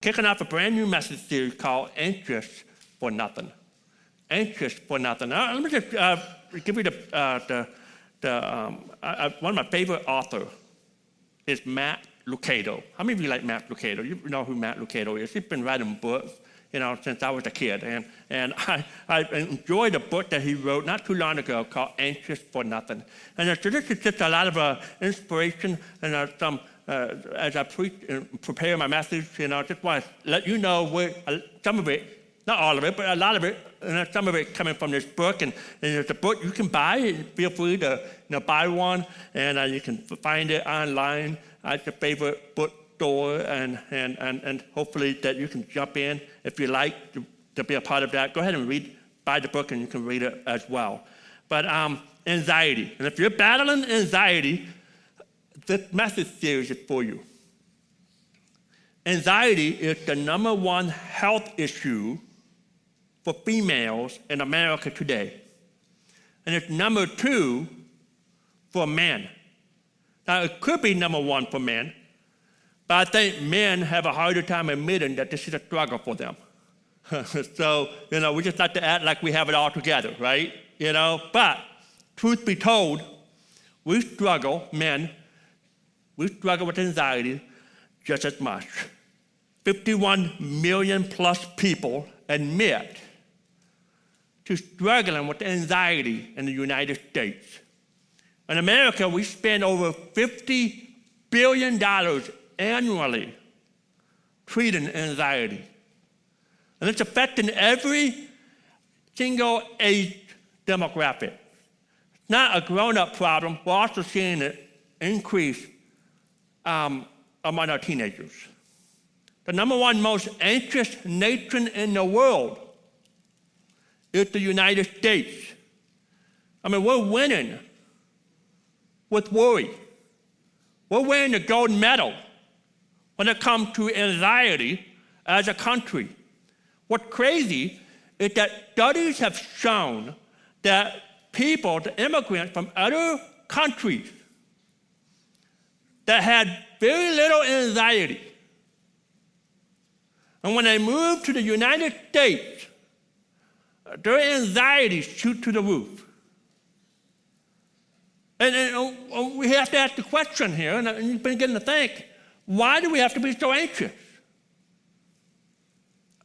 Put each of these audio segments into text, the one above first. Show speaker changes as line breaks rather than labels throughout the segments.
kicking off a brand new message series called Anxious for Nothing. Anxious for Nothing. Uh, let me just uh, give you the, uh, the, the um, one of my favorite authors is Max Lucado. How many of you like Max Lucado? You know who Max Lucado is. He's been writing books, you know, since I was a kid. And, and I, I enjoyed a book that he wrote not too long ago called Anxious for Nothing. And so this is just a lot of uh, inspiration and uh, some uh, as I pre- uh, prepare my message, you know, I just want to let you know where uh, some of it, not all of it, but a lot of it, and some of it coming from this book. And, and it's a book you can buy. Feel free to you know, buy one, and uh, you can find it online at your favorite bookstore, and, and, and, and hopefully that you can jump in if you like to, to be a part of that. Go ahead and read, buy the book, and you can read it as well. But um, anxiety, and if you're battling anxiety, this message series is for you. Anxiety is the number one health issue for females in America today. And it's number two for men. Now, it could be number one for men, but I think men have a harder time admitting that this is a struggle for them. so, you know, we just like to act like we have it all together, right? You know, but truth be told, we struggle, men, we struggle with anxiety just as much. 51 million plus people admit to struggling with anxiety in the United States. In America, we spend over $50 billion annually treating anxiety. And it's affecting every single age demographic. It's not a grown up problem, we're also seeing it increase um, among our teenagers. The number one most anxious nation in the world is the United States. I mean, we're winning with worry. We're winning the gold medal when it comes to anxiety as a country. What's crazy is that studies have shown that people, the immigrants from other countries, that had very little anxiety. And when they moved to the United States, their anxiety shoot to the roof. And, and, we have to ask the question here, and you've been getting to think, why do we have to be so anxious?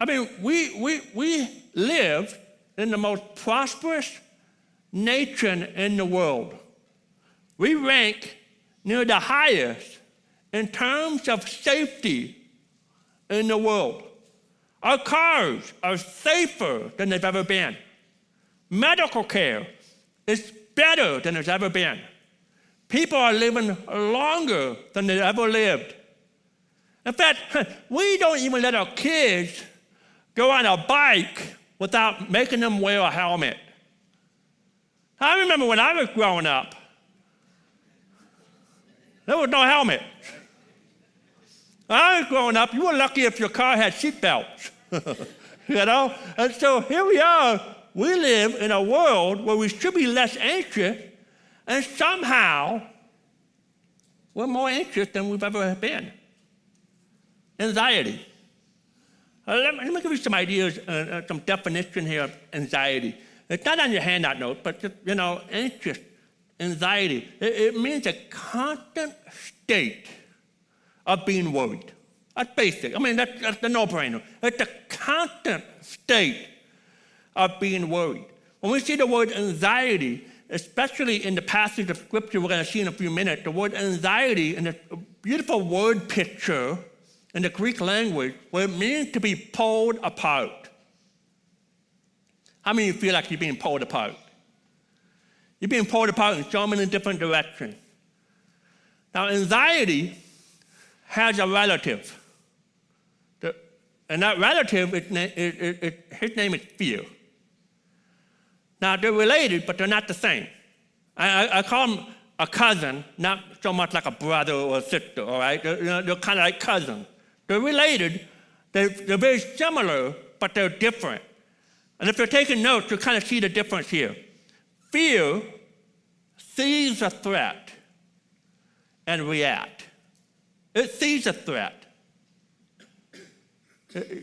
I mean, we, we, we live in the most prosperous nation in the world. We rank near the highest in terms of safety in the world. Our cars are safer than they've ever been. Medical care is better than it's ever been. People are living longer than they ever lived. In fact, we don't even let our kids go on a bike without making them wear a helmet. I remember when I was growing up, there was no helmet. I was growing up, you were lucky if your car had seat belts. you know? And so here we are. We live in a world where we should be less anxious, and somehow we're more anxious than we've ever been. Anxiety. Uh, let, me, let, me, give you some ideas, uh, uh, some definition here of anxiety. It's not on your handout note, but just, you know, anxious anxiety. It, it means a constant state of being worried. That's basic. I mean, that's, that's the no brainer. It's a constant state of being worried. When we see the word anxiety, especially in the passage of scripture we're going to see in a few minutes, the word anxiety in a beautiful word picture in the Greek language where it means to be pulled apart. How many of you feel like you're being pulled apart? You're being pulled apart in so many different directions. Now, anxiety has a relative. and that relative, it, it, it, his name is fear. Now, they're related, but they're not the same. I, I, I, call them a cousin, not so much like a brother or a sister, all right? They're, you know, they're kind of like cousins. They're related, they're, they're very similar, but they're different. And if you're taking notes, you'll kind of see the difference here. Fear sees a threat and react. It sees a threat.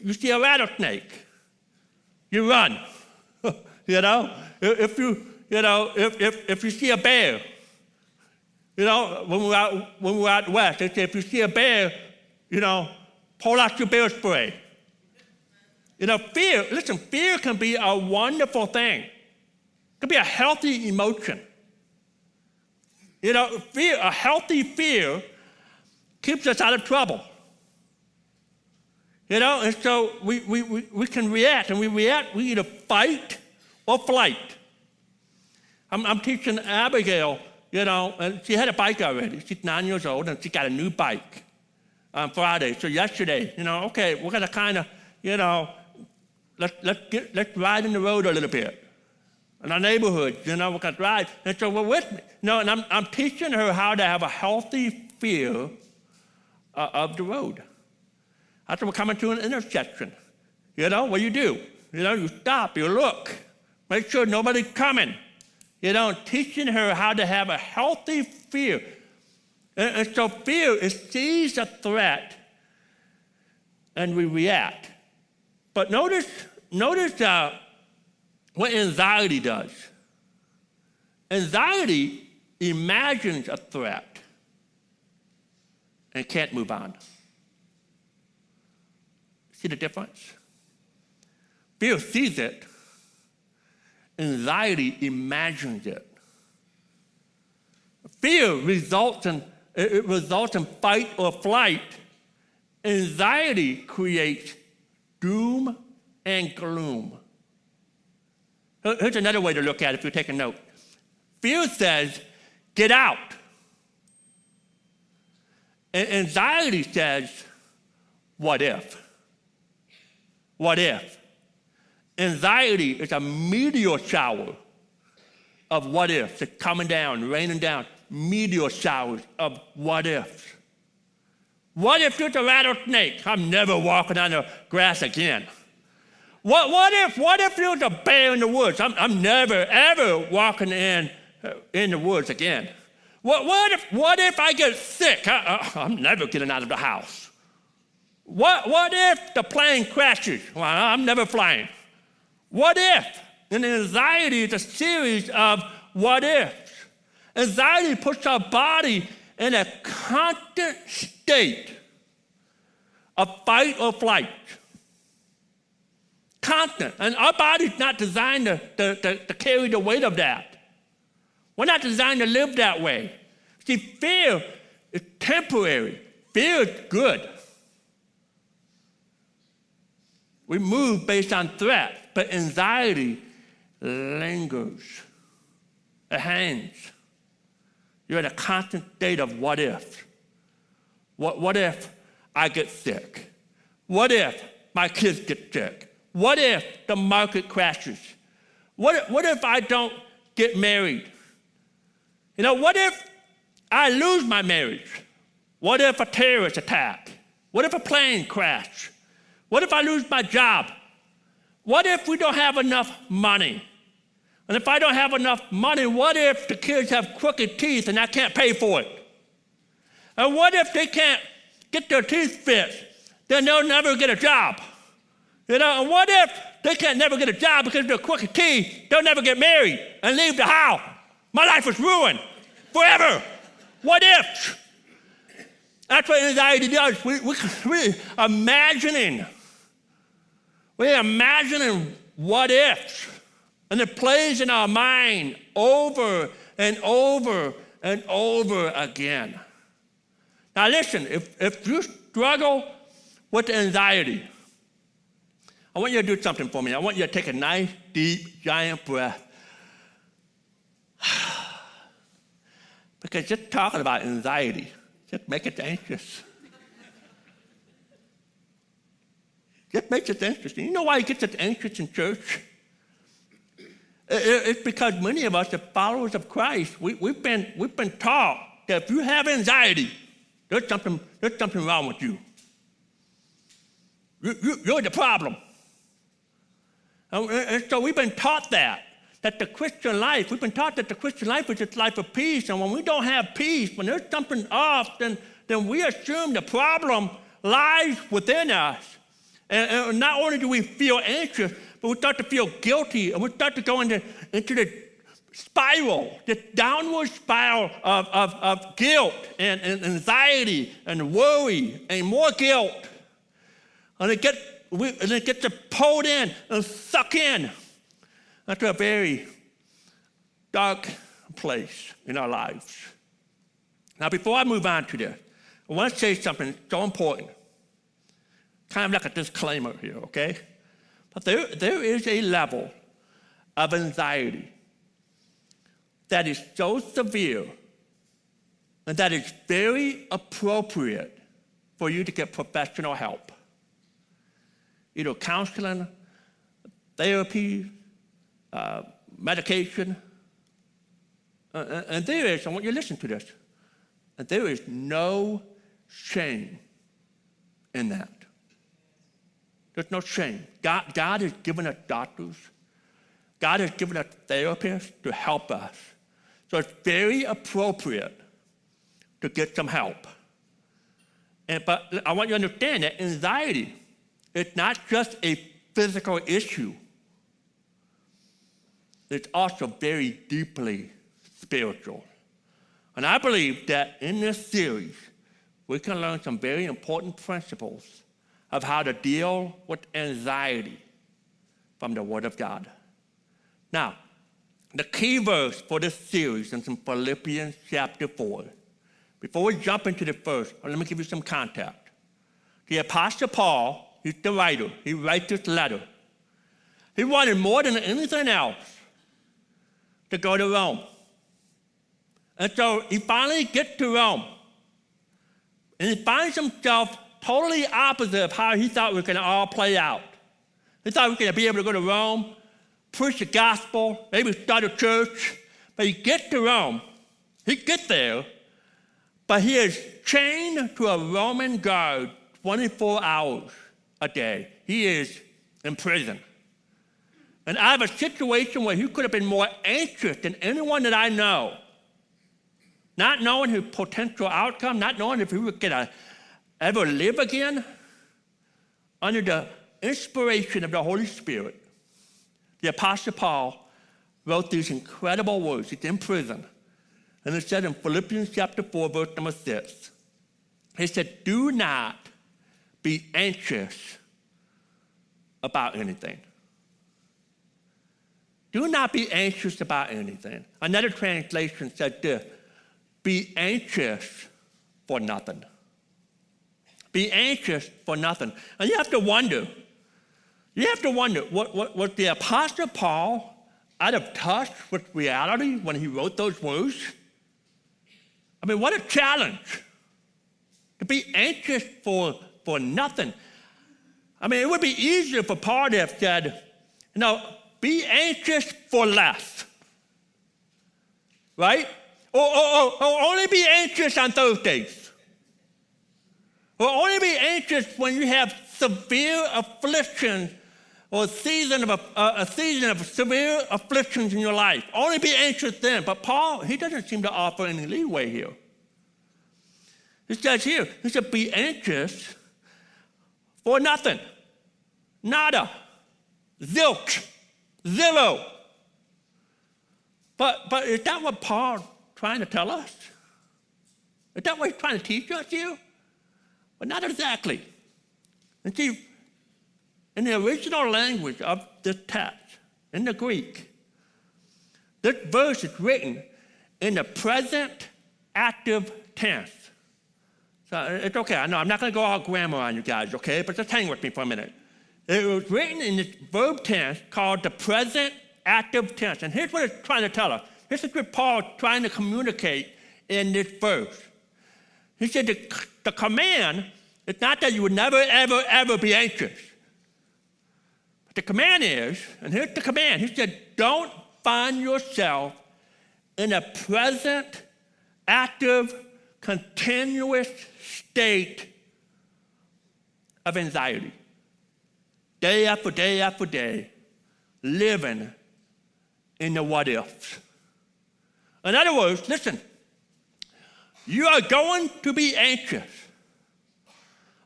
you see a rattlesnake, you run. you know, if you, you know, if, if, if you see a bear, you know, when we're out, when we're out west, they say if you see a bear, you know, pull out your bear spray. You know, fear, listen, fear can be a wonderful thing. It can be a healthy emotion. You know, fear, a healthy fear keeps us out of trouble. You know, and so we, we, we, we can react, and we react, we either fight or flight. I'm, I'm teaching Abigail, you know, and she had a bike already. She's nine years old, and she got a new bike on Friday. So yesterday, you know, okay, we're going to kind of, you know, let's, let's, get, let's ride in the road a little bit. In our neighborhood, you know, can ride. And so we're with me. Know, and I'm, I'm teaching her how to have a healthy fear uh, of the road. After we're coming to an intersection, you know, what do you do? You know, you stop, you look, make sure nobody's coming. You know, teaching her how to have a healthy fear. And, and so fear is sees a threat and we react. But notice, notice uh, what anxiety does. Anxiety imagines a threat and can't move on. See the difference? Fear sees it, anxiety imagines it. Fear results in, it results in fight or flight. Anxiety creates doom and gloom. Here's another way to look at it if you're taking note. Fear says, get out. And anxiety says, what if? What if? Anxiety is a meteor shower of what ifs. It's coming down, raining down, meteor showers of what ifs. What if there's a rattlesnake? I'm never walking on the grass again. What, what if what if there's a bear in the woods? I'm, I'm never ever walking in uh, in the woods again. What, what if what if I get sick? I, am never getting out of the house. What what if the plane crashes? Well, I'm never flying. What if? And anxiety is a series of what ifs. Anxiety puts our body in a constant state of fight or flight. Constant. And our body's not designed to, to, to, to carry the weight of that. We're not designed to live that way. See, fear is temporary, fear is good. We move based on threat, but anxiety lingers. It hangs. You're in a constant state of what if. What, what if I get sick? What if my kids get sick? What if the market crashes? What, what if I don't get married? You know, what if I lose my marriage? What if a terrorist attack? What if a plane crash? What if I lose my job? What if we don't have enough money? And if I don't have enough money, what if the kids have crooked teeth and I can't pay for it? And what if they can't get their teeth fixed? Then they'll never get a job. You know, and what if they can't never get a job because their crooked teeth? They'll never get married and leave the house. My life is ruined forever. What if? That's what anxiety does. We, we, we're imagining. We're imagining what ifs. And it plays in our mind over and over and over again. Now, listen, if, if you struggle with anxiety, I want you to do something for me. I want you to take a nice, deep, giant breath. because just talking about anxiety just makes it anxious. just makes it anxious. You know why you get anxious in church? It's because many of us, the followers of Christ, we, we've, been, we've been taught that if you have anxiety, there's something, there's something wrong with you. you, you you're the problem. And so we've been taught that, that the Christian life, we've been taught that the Christian life is a life of peace. And when we don't have peace, when there's something off, then, then we assume the problem lies within us. And, and not only do we feel anxious, but we start to feel guilty and we start to go into, into the spiral, the downward spiral of, of, of guilt and, and anxiety and worry and more guilt. And it, get, we, and it gets pulled in and sucked in into a very dark place in our lives. Now, before I move on to this, I want to say something so important. Kind of like a disclaimer here, okay? But there, there is a level of anxiety that is so severe and that is very appropriate for you to get professional help. Either counseling, therapy, uh, medication. Uh, and there is, I want you to listen to this, and there is no shame in that. There's no shame. God, God has given us doctors. God has given us therapists to help us. So it's very appropriate to get some help. And, but I want you to understand that anxiety is not just a physical issue, it's also very deeply spiritual. And I believe that in this series, we can learn some very important principles of how to deal with anxiety from the Word of God. Now, the key verse for this series is in Philippians chapter 4. Before we jump into the verse, let me give you some context. The Apostle Paul, he's the writer, he writes this letter. He wanted more than anything else to go to Rome. And so he finally gets to Rome. And he finds himself totally opposite of how he thought it was going to all play out. He thought he was going to be able to go to Rome preach the gospel, maybe start a church. But he gets to Rome, he gets there, but he is chained to a Roman guard 24 hours a day. He is in prison. And I have a situation where he could have been more anxious than anyone that I know. Not knowing his potential outcome, not knowing if he would get a, ever live again, under the inspiration of the Holy Spirit the Apostle Paul wrote these incredible words. He's in prison. And it said in Philippians chapter 4, verse number 6, he said, Do not be anxious about anything. Do not be anxious about anything. Another translation said this Be anxious for nothing. Be anxious for nothing. And you have to wonder you have to wonder, what, what, was the Apostle Paul out of touch with reality when he wrote those words? I mean, what a challenge to be anxious for, for nothing. I mean, it would be easier for Paul to have said, know, be anxious for less, right? Or, or, or, or only be anxious on Thursdays. Or only be anxious when you have severe afflictions or a season of uh, a, a, season of severe afflictions in your life. Only be anxious then. But Paul, he doesn't seem to offer any leeway here. He says here, he said, be anxious for nothing. Nada. Zilch. Zillow. But, but is that what Paul trying to tell us? Is that what he's trying to teach us here? But not exactly. And see, in the original language of this text, in the Greek, this verse is written in the present active tense. So uh, it's okay. I know I'm not going to go all grammar on you guys, okay? But just hang with me for a minute. It was written in this verb tense called the present active tense. And here's what it's trying to tell us. This is what Paul's trying to communicate in this verse. He said the, the command is not that you would never, ever, ever be anxious. But The command is, and here's the command He said, don't find yourself in a present, active, continuous state of anxiety. Day after day after day, living in the what ifs. In other words, listen, you are going to be anxious,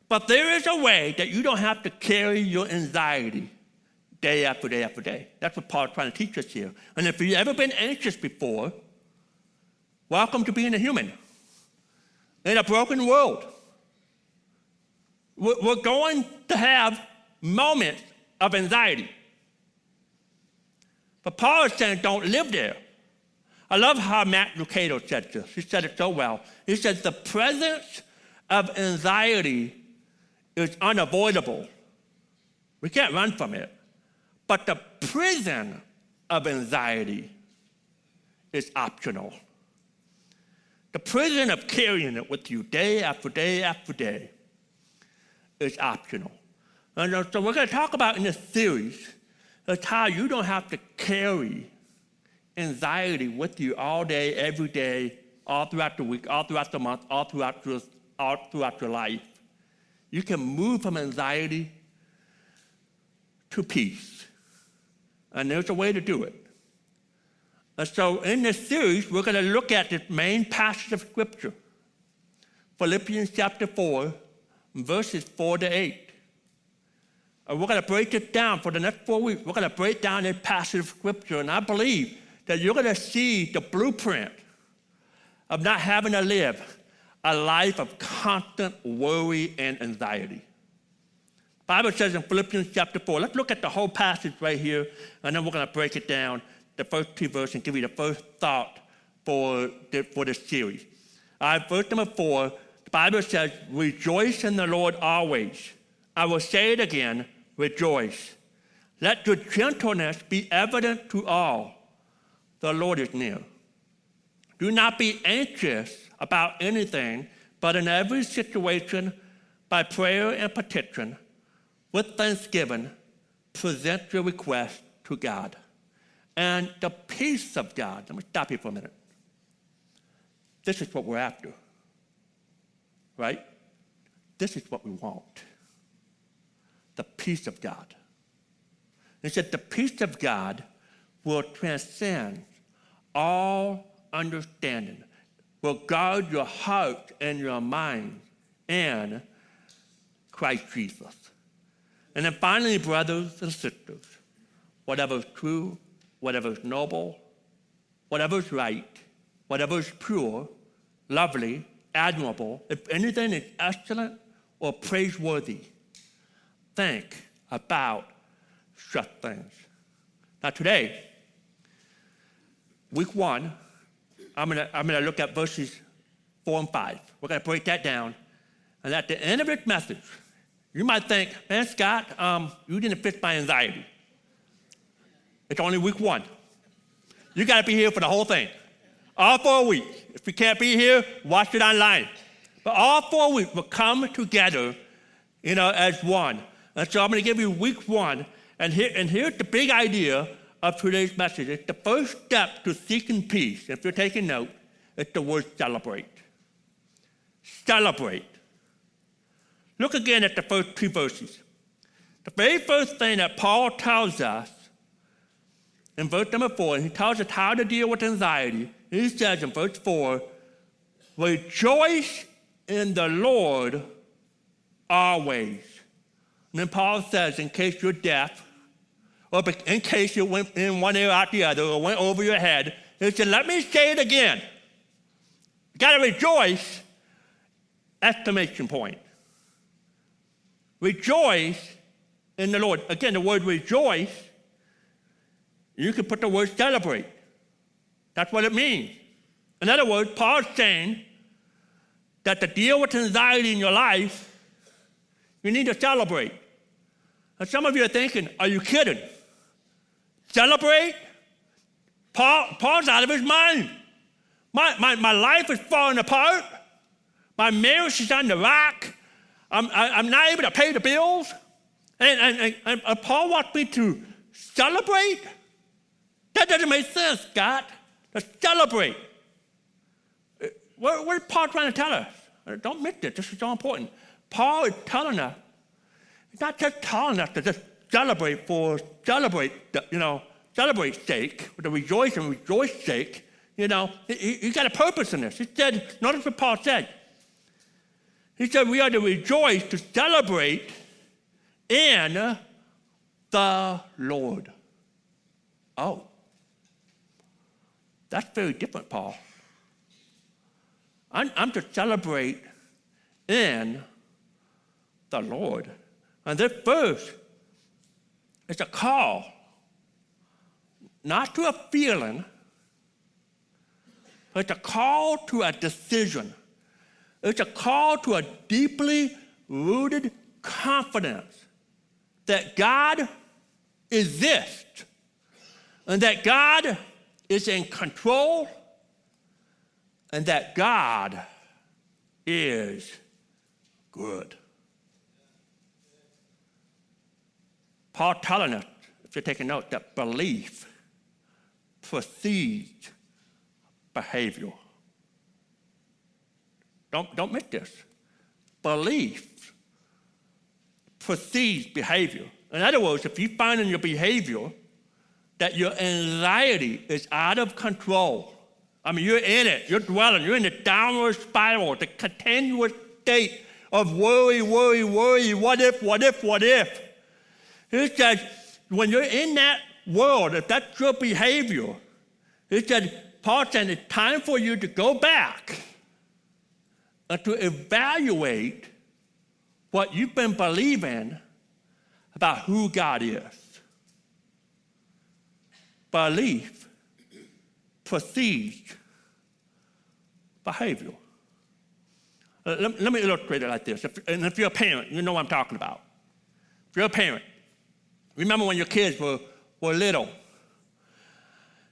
But there is a way that you don't have to carry your anxiety day after day after day. That's what Paul's trying to teach us here. And if you've ever been anxious before, welcome to being a human in a broken world. We're going to have moments of anxiety. But Paul is saying, don't live there. I love how Max Lucado said this. He said it so well. He said, the presence of anxiety is unavoidable. We can't run from it. But the prison of anxiety is optional. The prison of carrying it with you day after day after day is optional. And uh, so we're going to talk about in this series uh, is how you don't have to carry anxiety with you all day, every day, all throughout the week, all throughout the month, all throughout your, all throughout your life. You can move from anxiety to peace. And there's a way to do it. And so in this series, we're going to look at the main passage of Scripture Philippians chapter 4, verses 4 to 8. And we're going to break it down for the next four weeks. We're going to break down this passage of Scripture. And I believe that you're going to see the blueprint of not having to live a life of constant worry and anxiety. Bible says in Philippians chapter 4, let's look at the whole passage right here, and then we're going to break it down, the first two verses, and give you the first thought for, the, for this series. All right, verse number 4, the Bible says, Rejoice in the Lord always. I will say it again, rejoice. Let your gentleness be evident to all. The Lord is near. Do not be anxious about anything, but in every situation, by prayer and petition, with thanksgiving, present your request to God. And the peace of God, let me stop here for a minute. This is what we're after, right? This is what we want the peace of God. He said, The peace of God will transcend all understanding, will guard your heart and your mind and Christ Jesus. And then finally, brothers and sisters, whatever is true, whatever is noble, whatever is right, whatever is pure, lovely, admirable, if anything is excellent or praiseworthy, think about such things. Now, today, week one, I'm going to I'm gonna look at verses four and five. We're going to break that down. And at the end of this message, you might think, man, Scott, um, you didn't fix my anxiety. It's only week one. You got to be here for the whole thing. All four weeks. If you can't be here, watch it online. But all four weeks will come together, you know, as one. And so I'm going to give you week one. And, here, and here's the big idea of today's message. It's the first step to seeking peace. If you're taking note, it's the word celebrate. Celebrate. Look again at the first two verses. The very first thing that Paul tells us in verse number four, and he tells us how to deal with anxiety, he says in verse four, rejoice in the Lord always. And then Paul says, in case you're deaf, or in case you went in one ear out the other, or went over your head, he said, let me say it again. You got to rejoice, exclamation point. Rejoice in the Lord. Again, the word rejoice, you can put the word celebrate. That's what it means. In other words, Paul's saying that to deal with anxiety in your life, you need to celebrate. And some of you are thinking, are you kidding? Celebrate? Paul, Paul's out of his mind. My, my, my life is falling apart. My marriage is on the rock. I'm, I, am i am not able to pay the bills. And, and, and, and Paul wants me to celebrate? That doesn't make sense, Scott. To celebrate. What, what is Paul trying to tell us? Uh, don't miss this. This is so important. Paul is telling us he's not just telling us to just celebrate for celebrate, you know, celebrate sake, the rejoice and rejoice sake. You know, he, he got a purpose in this. He said, notice what Paul said. He said we are to rejoice, to celebrate in the Lord. Oh, that's very different, Paul. I'm, I'm to celebrate in the Lord. And this verse is a call, not to a feeling, but it's a call to a decision. It's a call to a deeply rooted confidence that God exists and that God is in control and that God is good. Paul telling us, if you're taking note, that belief precedes behavior. Don't, don't miss this. Belief precedes behavior. In other words, if you find in your behavior that your anxiety is out of control, I mean, you're in it, you're dwelling, you're in the downward spiral, the continuous state of worry, worry, worry, what if, what if, what if. It says, when you're in that world, if that's your behavior, it said, Paul said, it's time for you to go back and to evaluate what you've been believing about who God is. Belief precedes behavior. Uh, let, let, me illustrate it like this. If, and if you're a parent, you know what I'm talking about. If you're a parent, remember when your kids were, were little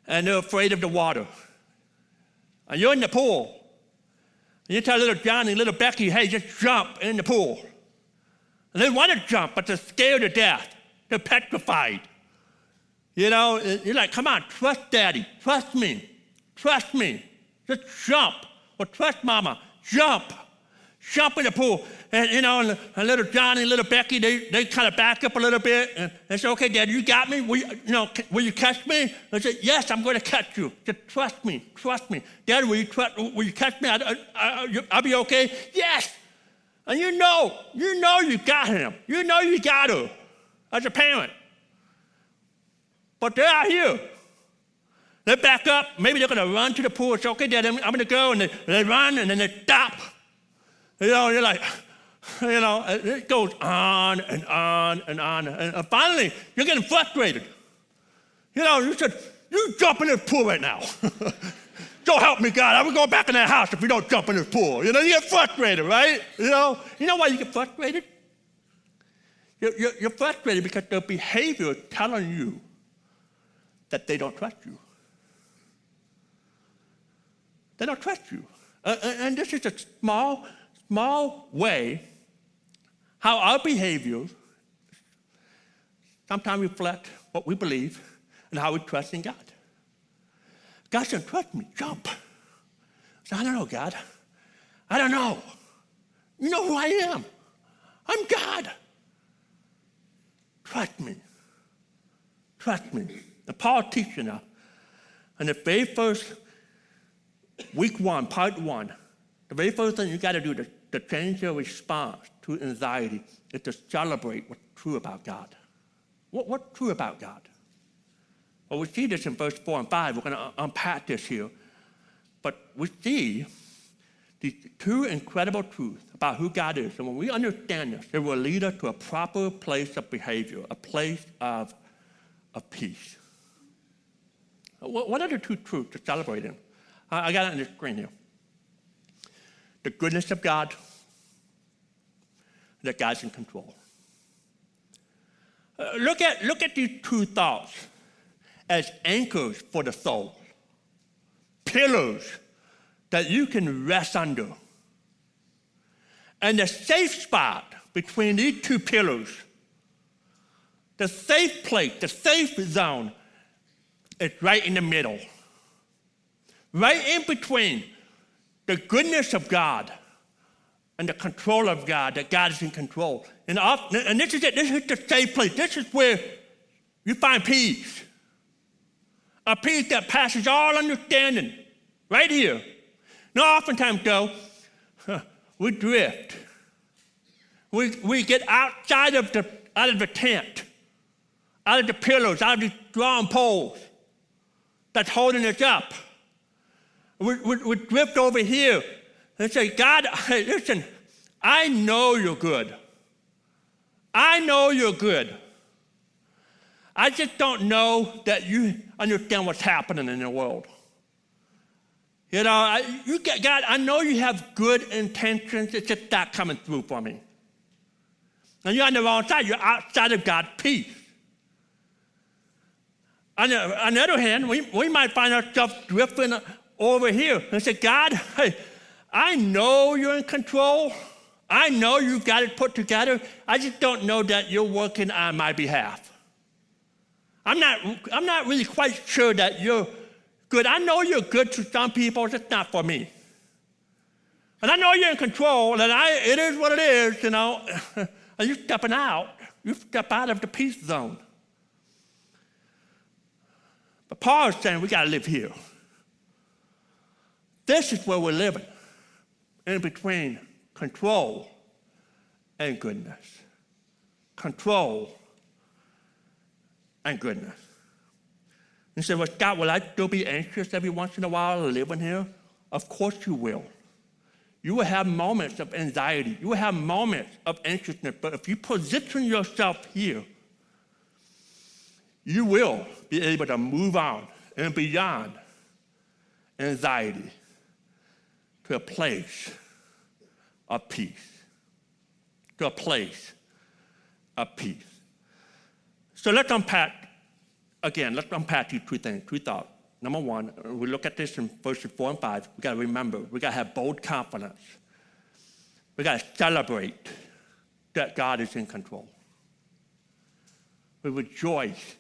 and they're afraid of the water. And you're in the pool. And you tell little Johnny, little Becky, hey, just jump in the pool. And they want to jump, but they're scared to death. They're petrified. You know, you're like, come on, trust daddy, trust me, trust me. Just jump. Or trust mama, jump. Jump in the pool. And, you know, and, and little Johnny, little Becky, they, they kind of back up a little bit and they say, okay, Dad, you got me? Will you, you know, will you catch me? I said, yes, I'm going to catch you. Just trust me, trust me. Dad, will you, trust, will you catch me? I, I, I'll be okay? Yes. And you know, you know you got him. You know you got her as a parent. But they're out here. They back up. Maybe they're going to run to the pool. Okay, Dad, I'm, I'm going to go. And they, they run and then they stop. You know, you're like, you know, it goes on and on and on. And finally, you're getting frustrated. You know, you said, you jump in this pool right now. don't help me, God. I will go back in that house if you don't jump in this pool. You know, you get frustrated, right? You know, you know why you get frustrated? You're, you're, you're frustrated because their behavior is telling you that they don't trust you. They don't trust you. Uh, and this is a small, small way how our behaviors sometimes reflect what we believe and how we trust in God. God said, trust me, jump. I said, I don't know, God. I don't know. You know who I am. I'm God. Trust me. Trust me. The us. And the very first week one, part one, the very first thing you got to do to, to change your response to anxiety is to celebrate what's true about God. What, what's true about God? Well, we see this in verse 4 and 5. We're going to unpack this here. But we see these two incredible truths about who God is. And when we understand this, it will lead us to a proper place of behavior, a place of, of peace. What are the two truths to celebrate in? I got it on the screen here. The goodness of God, that God's in control. Uh, look, at, look at these two thoughts as anchors for the soul, pillars that you can rest under. And the safe spot between these two pillars, the safe place, the safe zone, is right in the middle. Right in between the goodness of God and the control of God, that God is in control. And, often, and this is it, this is the safe place. This is where you find peace a peace that passes all understanding, right here. Now, oftentimes, though, we drift We, we get outside of the, out of the tent, out of the pillars, out of the drum poles that's holding us up. We, we, we drift over here and say, God, listen, I know you're good. I know you're good. I just don't know that you understand what's happening in the world. You know, I, you get, God, I know you have good intentions. It's just not coming through for me. And you're on the wrong side. You're outside of God's peace. On the, on the other hand, we, we might find ourselves drifting over here and say, God, hey, I know you're in control. I know you've got it put together. I just don't know that you're working on my behalf. I'm not, I'm not really quite sure that you're good. I know you're good to some people, just not for me. And I know you're in control, and I, it is what it is, you know. and you're stepping out. You step out of the peace zone. Paul is saying we got to live here. This is where we're living, in between control and goodness. Control and goodness. You say, well, Scott, will I still be anxious every once in a while living here? Of course you will. You will have moments of anxiety. You will have moments of anxiousness. But if you position yourself here, you will be able to move on and beyond anxiety to a place of peace. To a place of peace. So let's unpack, again, let's unpack these two things, two thoughts. Number one, we look at this in verses four and five. We got to remember, we got to have bold confidence. We got to celebrate that God is in control. We rejoice,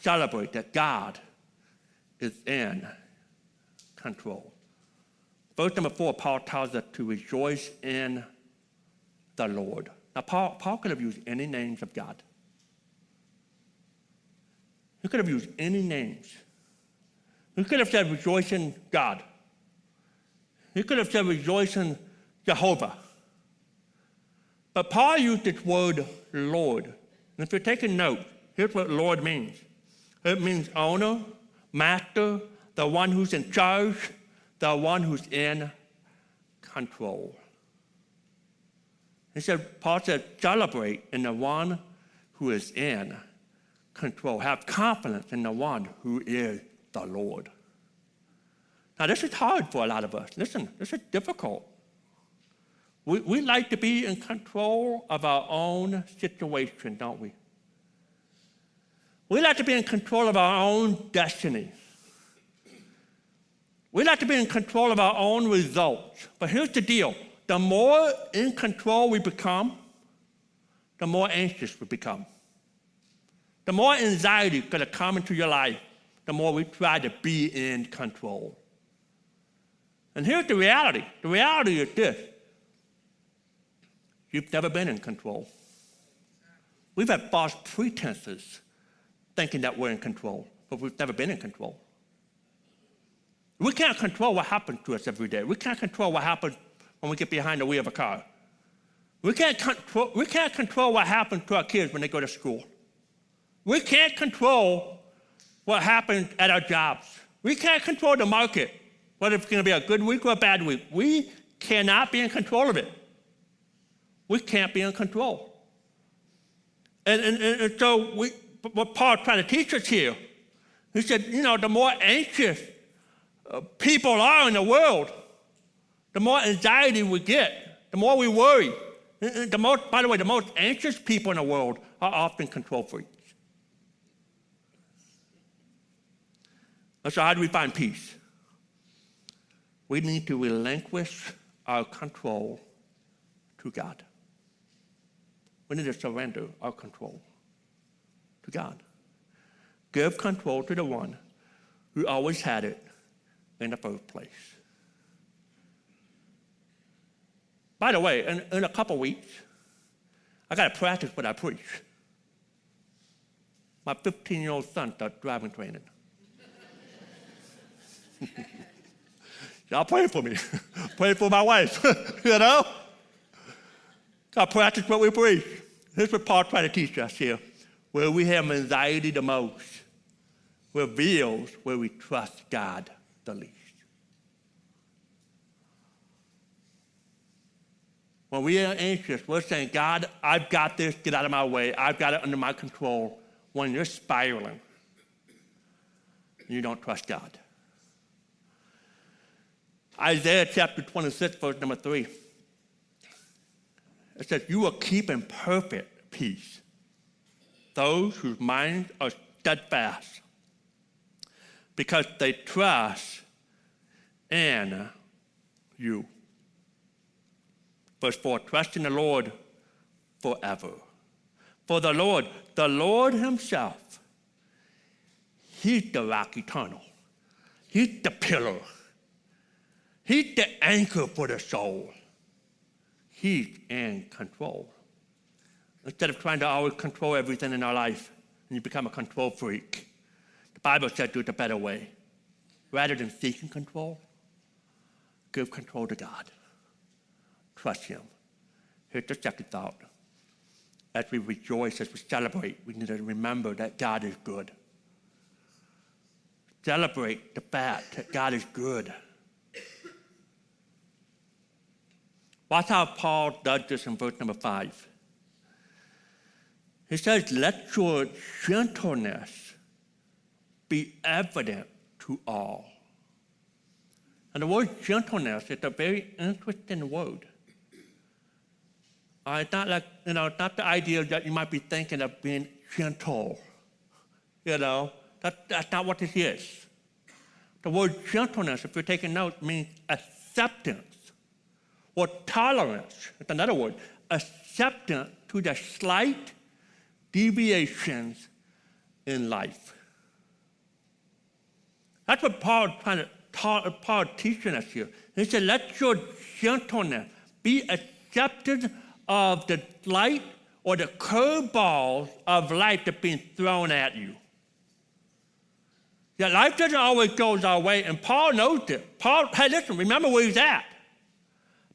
celebrate that God is in control. Verse number four, Paul tells us to rejoice in the Lord. Now, Paul, Paul could have used any names of God. He could have used any names. He could have said, rejoice in God. He could have said, rejoice in Jehovah. But Paul used this word Lord. And if you're taking note, here's what Lord means it means owner, master, the one who's in charge, the one who's in control. He said, Paul said, celebrate in the one who is in control. Have confidence in the one who is the Lord. Now, this is hard for a lot of us. Listen, this is difficult. We, we like to be in control of our own situation, don't we? We like to be in control of our own destiny. We like to be in control of our own results. But here's the deal the more in control we become, the more anxious we become. The more anxiety is going to come into your life, the more we try to be in control. And here's the reality the reality is this you've never been in control. We've had false pretenses thinking that we're in control, but we've never been in control. We can't control what happens to us every day. We can't control what happens when we get behind the wheel of a car. We can't, control, we can't control what happens to our kids when they go to school. We can't control what happens at our jobs. We can't control the market, whether it's going to be a good week or a bad week. We cannot be in control of it. We can't be in control. And, and, and so we, what Paul's trying to teach us here, he said, you know, the more anxious uh, people are in the world, the more anxiety we get, the more we worry. The most, by the way, the most anxious people in the world are often control freaks. So, how do we find peace? We need to relinquish our control to God. We need to surrender our control to God. Give control to the one who always had it in the first place. By the way, in, in a couple weeks, I got to practice what I preach. My 15 year old son started driving training. Y'all pray for me. pray for my wife, you know? So practice what we preach. This is what Paul tried to teach us here. Where we have anxiety the most reveals where we trust God the least. When we are anxious, we're saying, God, I've got this, get out of my way. I've got it under my control. When you're spiraling, you don't trust God. Isaiah chapter 26, verse number 3. It says, You will keep in perfect peace those whose minds are steadfast because they trust in you. Verse 4 Trust in the Lord forever. For the Lord, the Lord Himself, He's the rock eternal. He's the pillar. He's the anchor for the soul. He's in control. Instead of trying to always control everything in our life, and you become a control freak. The Bible says do it a better way. Rather than seeking control, give control to God. Trust Him. Here's the second thought. As we rejoice, as we celebrate, we need to remember that God is good. Celebrate the fact that God is good. Watch how Paul does this in verse number five. He says, Let your gentleness be evident to all. And the word gentleness is a very interesting word. Uh, it's not like, you know, not the idea that you might be thinking of being gentle. You know, that, that's not what this is. The word gentleness, if you're taking notes, means acceptance or tolerance. It's another word. Acceptance to the slight deviations in life. That's what Paul trying to taught, Paul teaching us here. He said, "Let your gentleness be accepted of the light or the curveballs of life that being thrown at you." Yeah, life doesn't always go our way, and Paul knows it. Paul, hey, listen, remember where he's at.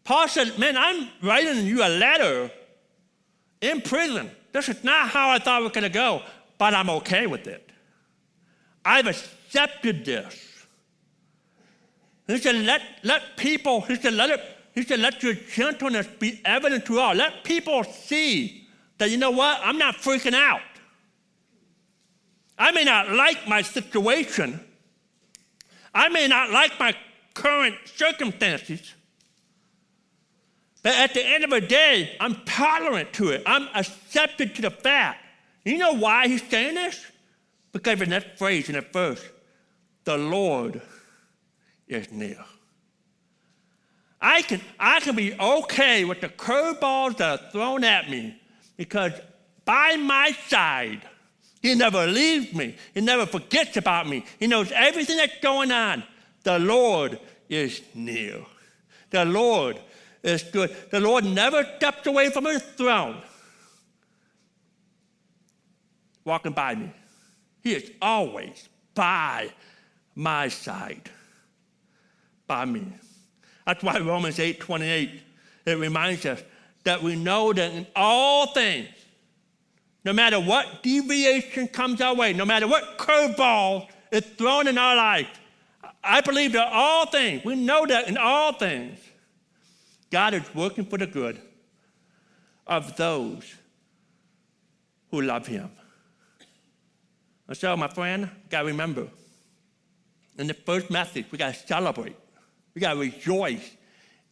Paul said, Man, I'm writing you a letter in prison. This is not how I thought it was going to go, but I'm okay with it. I've accepted this. He said, let, let people, he said, let it, he said, let your gentleness be evident to all. Let people see that, you know what, I'm not freaking out. I may not like my situation. I may not like my current circumstances. But at the end of the day, I'm tolerant to it. I'm accepted to the fact. You know why he's saying this? Because in that phrase in the verse, the Lord is near. I can, I can be okay with the curveballs that are thrown at me because by my side, he never leaves me. He never forgets about me. He knows everything that's going on. The Lord is near. The Lord is good. The Lord never stepped away from his throne walking by me. He is always by my side, by me. That's why Romans 8 28, it reminds us that we know that in all things, no matter what deviation comes our way, no matter what curveball is thrown in our life, I believe that all things, we know that in all things, God is working for the good of those who love Him. And so, my friend, got to remember in the first message, we got to celebrate. We got to rejoice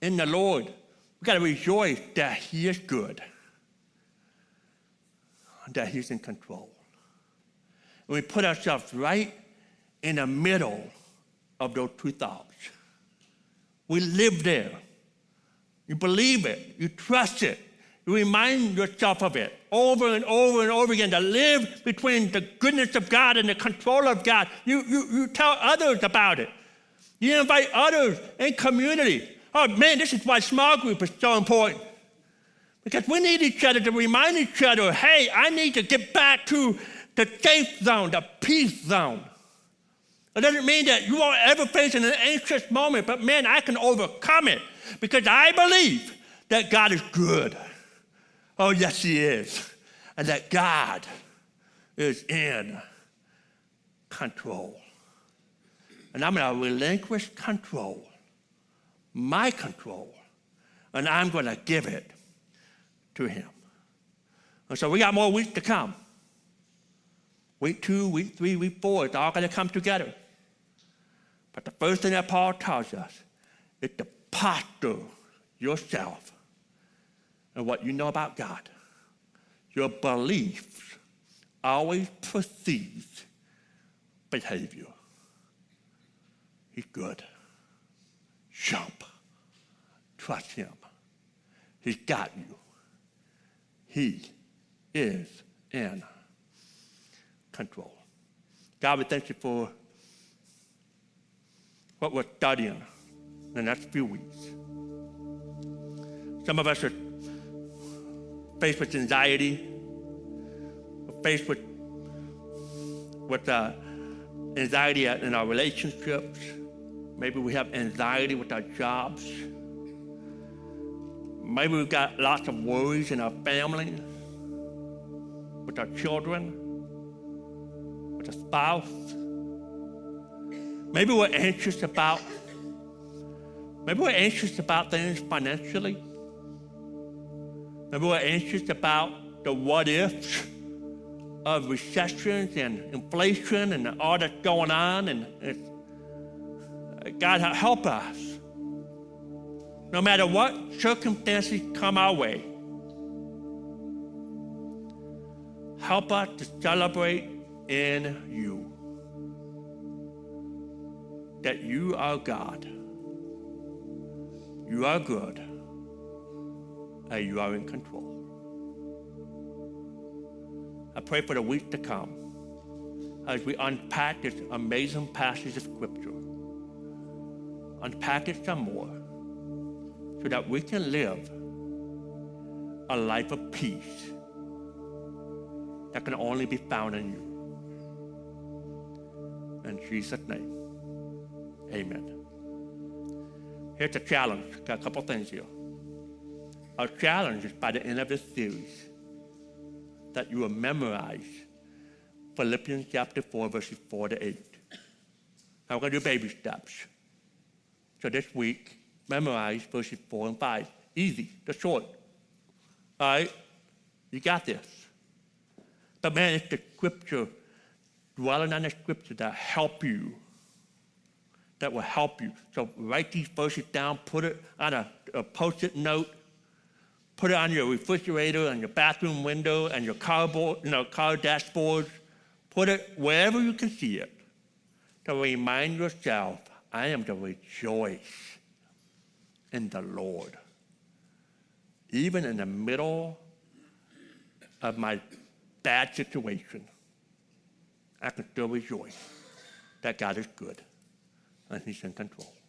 in the Lord. We got to rejoice that He is good, that He's in control. And we put ourselves right in the middle of those two thoughts. We live there. You believe it, you trust it, you remind yourself of it over and over and over again to live between the goodness of God and the control of God. You, you, you tell others about it. You invite others in community. Oh man, this is why small group is so important. Because we need each other to remind each other hey, I need to get back to the safe zone, the peace zone. It doesn't mean that you won't ever face an anxious moment, but man, I can overcome it because I believe that God is good. Oh, yes, He is. And that God is in control. And I'm going to relinquish control, my control, and I'm going to give it to Him. And so we got more weeks to come. Week two, week three, week four, it's all going to come together. But the first thing that Paul tells us is to posture yourself and what you know about God. Your beliefs always precedes behavior. He's good. Jump. Trust him. He's got you. He is in control. God, we thank you for what we're studying in the next few weeks. Some of us are faced with anxiety, faced with, with uh, anxiety in our relationships. Maybe we have anxiety with our jobs. Maybe we've got lots of worries in our family, with our children, with a spouse. Maybe we're anxious about maybe we're anxious about things financially. Maybe we're anxious about the what ifs of recessions and inflation and all that's going on. And God, help us. No matter what circumstances come our way, help us to celebrate in you that you are God, you are good, and you are in control. I pray for the week to come as we unpack this amazing passage of Scripture. Unpack it some more so that we can live a life of peace that can only be found in you. In Jesus' name, amen. Here's a challenge. Got a couple things here. Our challenge is by the end of this series that you will memorize Philippians chapter 4, verses 4 to 8. Now we're going to do baby steps. So this week, memorize verses 4 and 5. Easy, the short. All right? You got this. But man, it's the scripture, dwelling on the scripture that help you. That will help you. So write these verses down, put it on a, a post-it note, Put it on your refrigerator, on your bathroom window, and your car, board, you know, car dashboard. Put it wherever you can see it to remind yourself, I am to rejoice in the Lord. Even in the middle of my bad situation, I can still rejoice that God is good and He's in control.